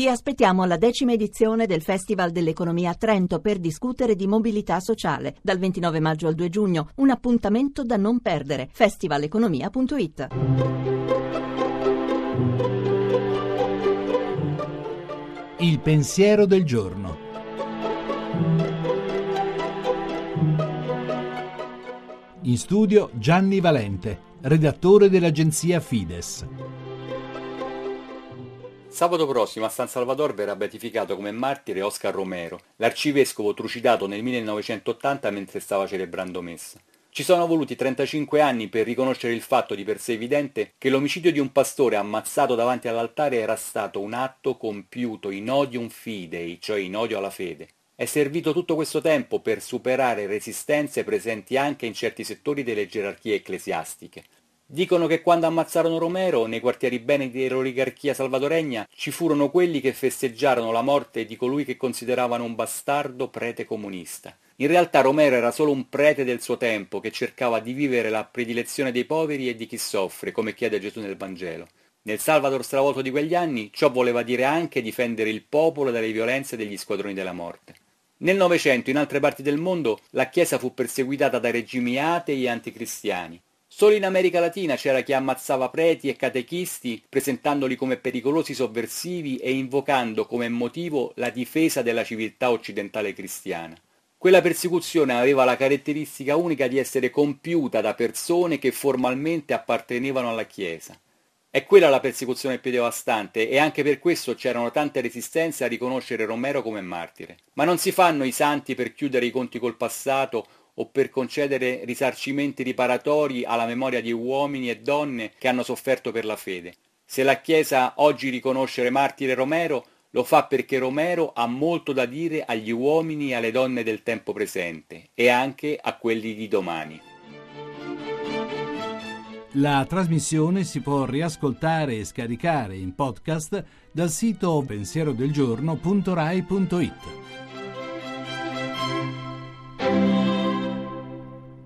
Vi aspettiamo alla decima edizione del Festival dell'Economia a Trento per discutere di mobilità sociale dal 29 maggio al 2 giugno. Un appuntamento da non perdere. festivaleconomia.it. Il pensiero del giorno. In studio Gianni Valente, redattore dell'agenzia Fides. Sabato prossimo a San Salvador verrà beatificato come martire Oscar Romero, l'arcivescovo trucidato nel 1980 mentre stava celebrando messa. Ci sono voluti 35 anni per riconoscere il fatto di per sé evidente che l'omicidio di un pastore ammazzato davanti all'altare era stato un atto compiuto in odium fidei, cioè in odio alla fede. È servito tutto questo tempo per superare resistenze presenti anche in certi settori delle gerarchie ecclesiastiche. Dicono che quando ammazzarono Romero, nei quartieri bene dell'oligarchia salvadoregna, ci furono quelli che festeggiarono la morte di colui che consideravano un bastardo prete comunista. In realtà Romero era solo un prete del suo tempo che cercava di vivere la predilezione dei poveri e di chi soffre, come chiede Gesù nel Vangelo. Nel Salvador stravolto di quegli anni, ciò voleva dire anche difendere il popolo dalle violenze degli squadroni della morte. Nel Novecento, in altre parti del mondo, la Chiesa fu perseguitata dai regimi atei e anticristiani. Solo in America Latina c'era chi ammazzava preti e catechisti presentandoli come pericolosi sovversivi e invocando come motivo la difesa della civiltà occidentale cristiana. Quella persecuzione aveva la caratteristica unica di essere compiuta da persone che formalmente appartenevano alla Chiesa. È quella la persecuzione più devastante e anche per questo c'erano tante resistenze a riconoscere Romero come martire. Ma non si fanno i santi per chiudere i conti col passato o per concedere risarcimenti riparatori alla memoria di uomini e donne che hanno sofferto per la fede. Se la Chiesa oggi riconosce martire Romero, lo fa perché Romero ha molto da dire agli uomini e alle donne del tempo presente e anche a quelli di domani. La trasmissione si può riascoltare e scaricare in podcast dal sito pensierodelgiorno.rai.it.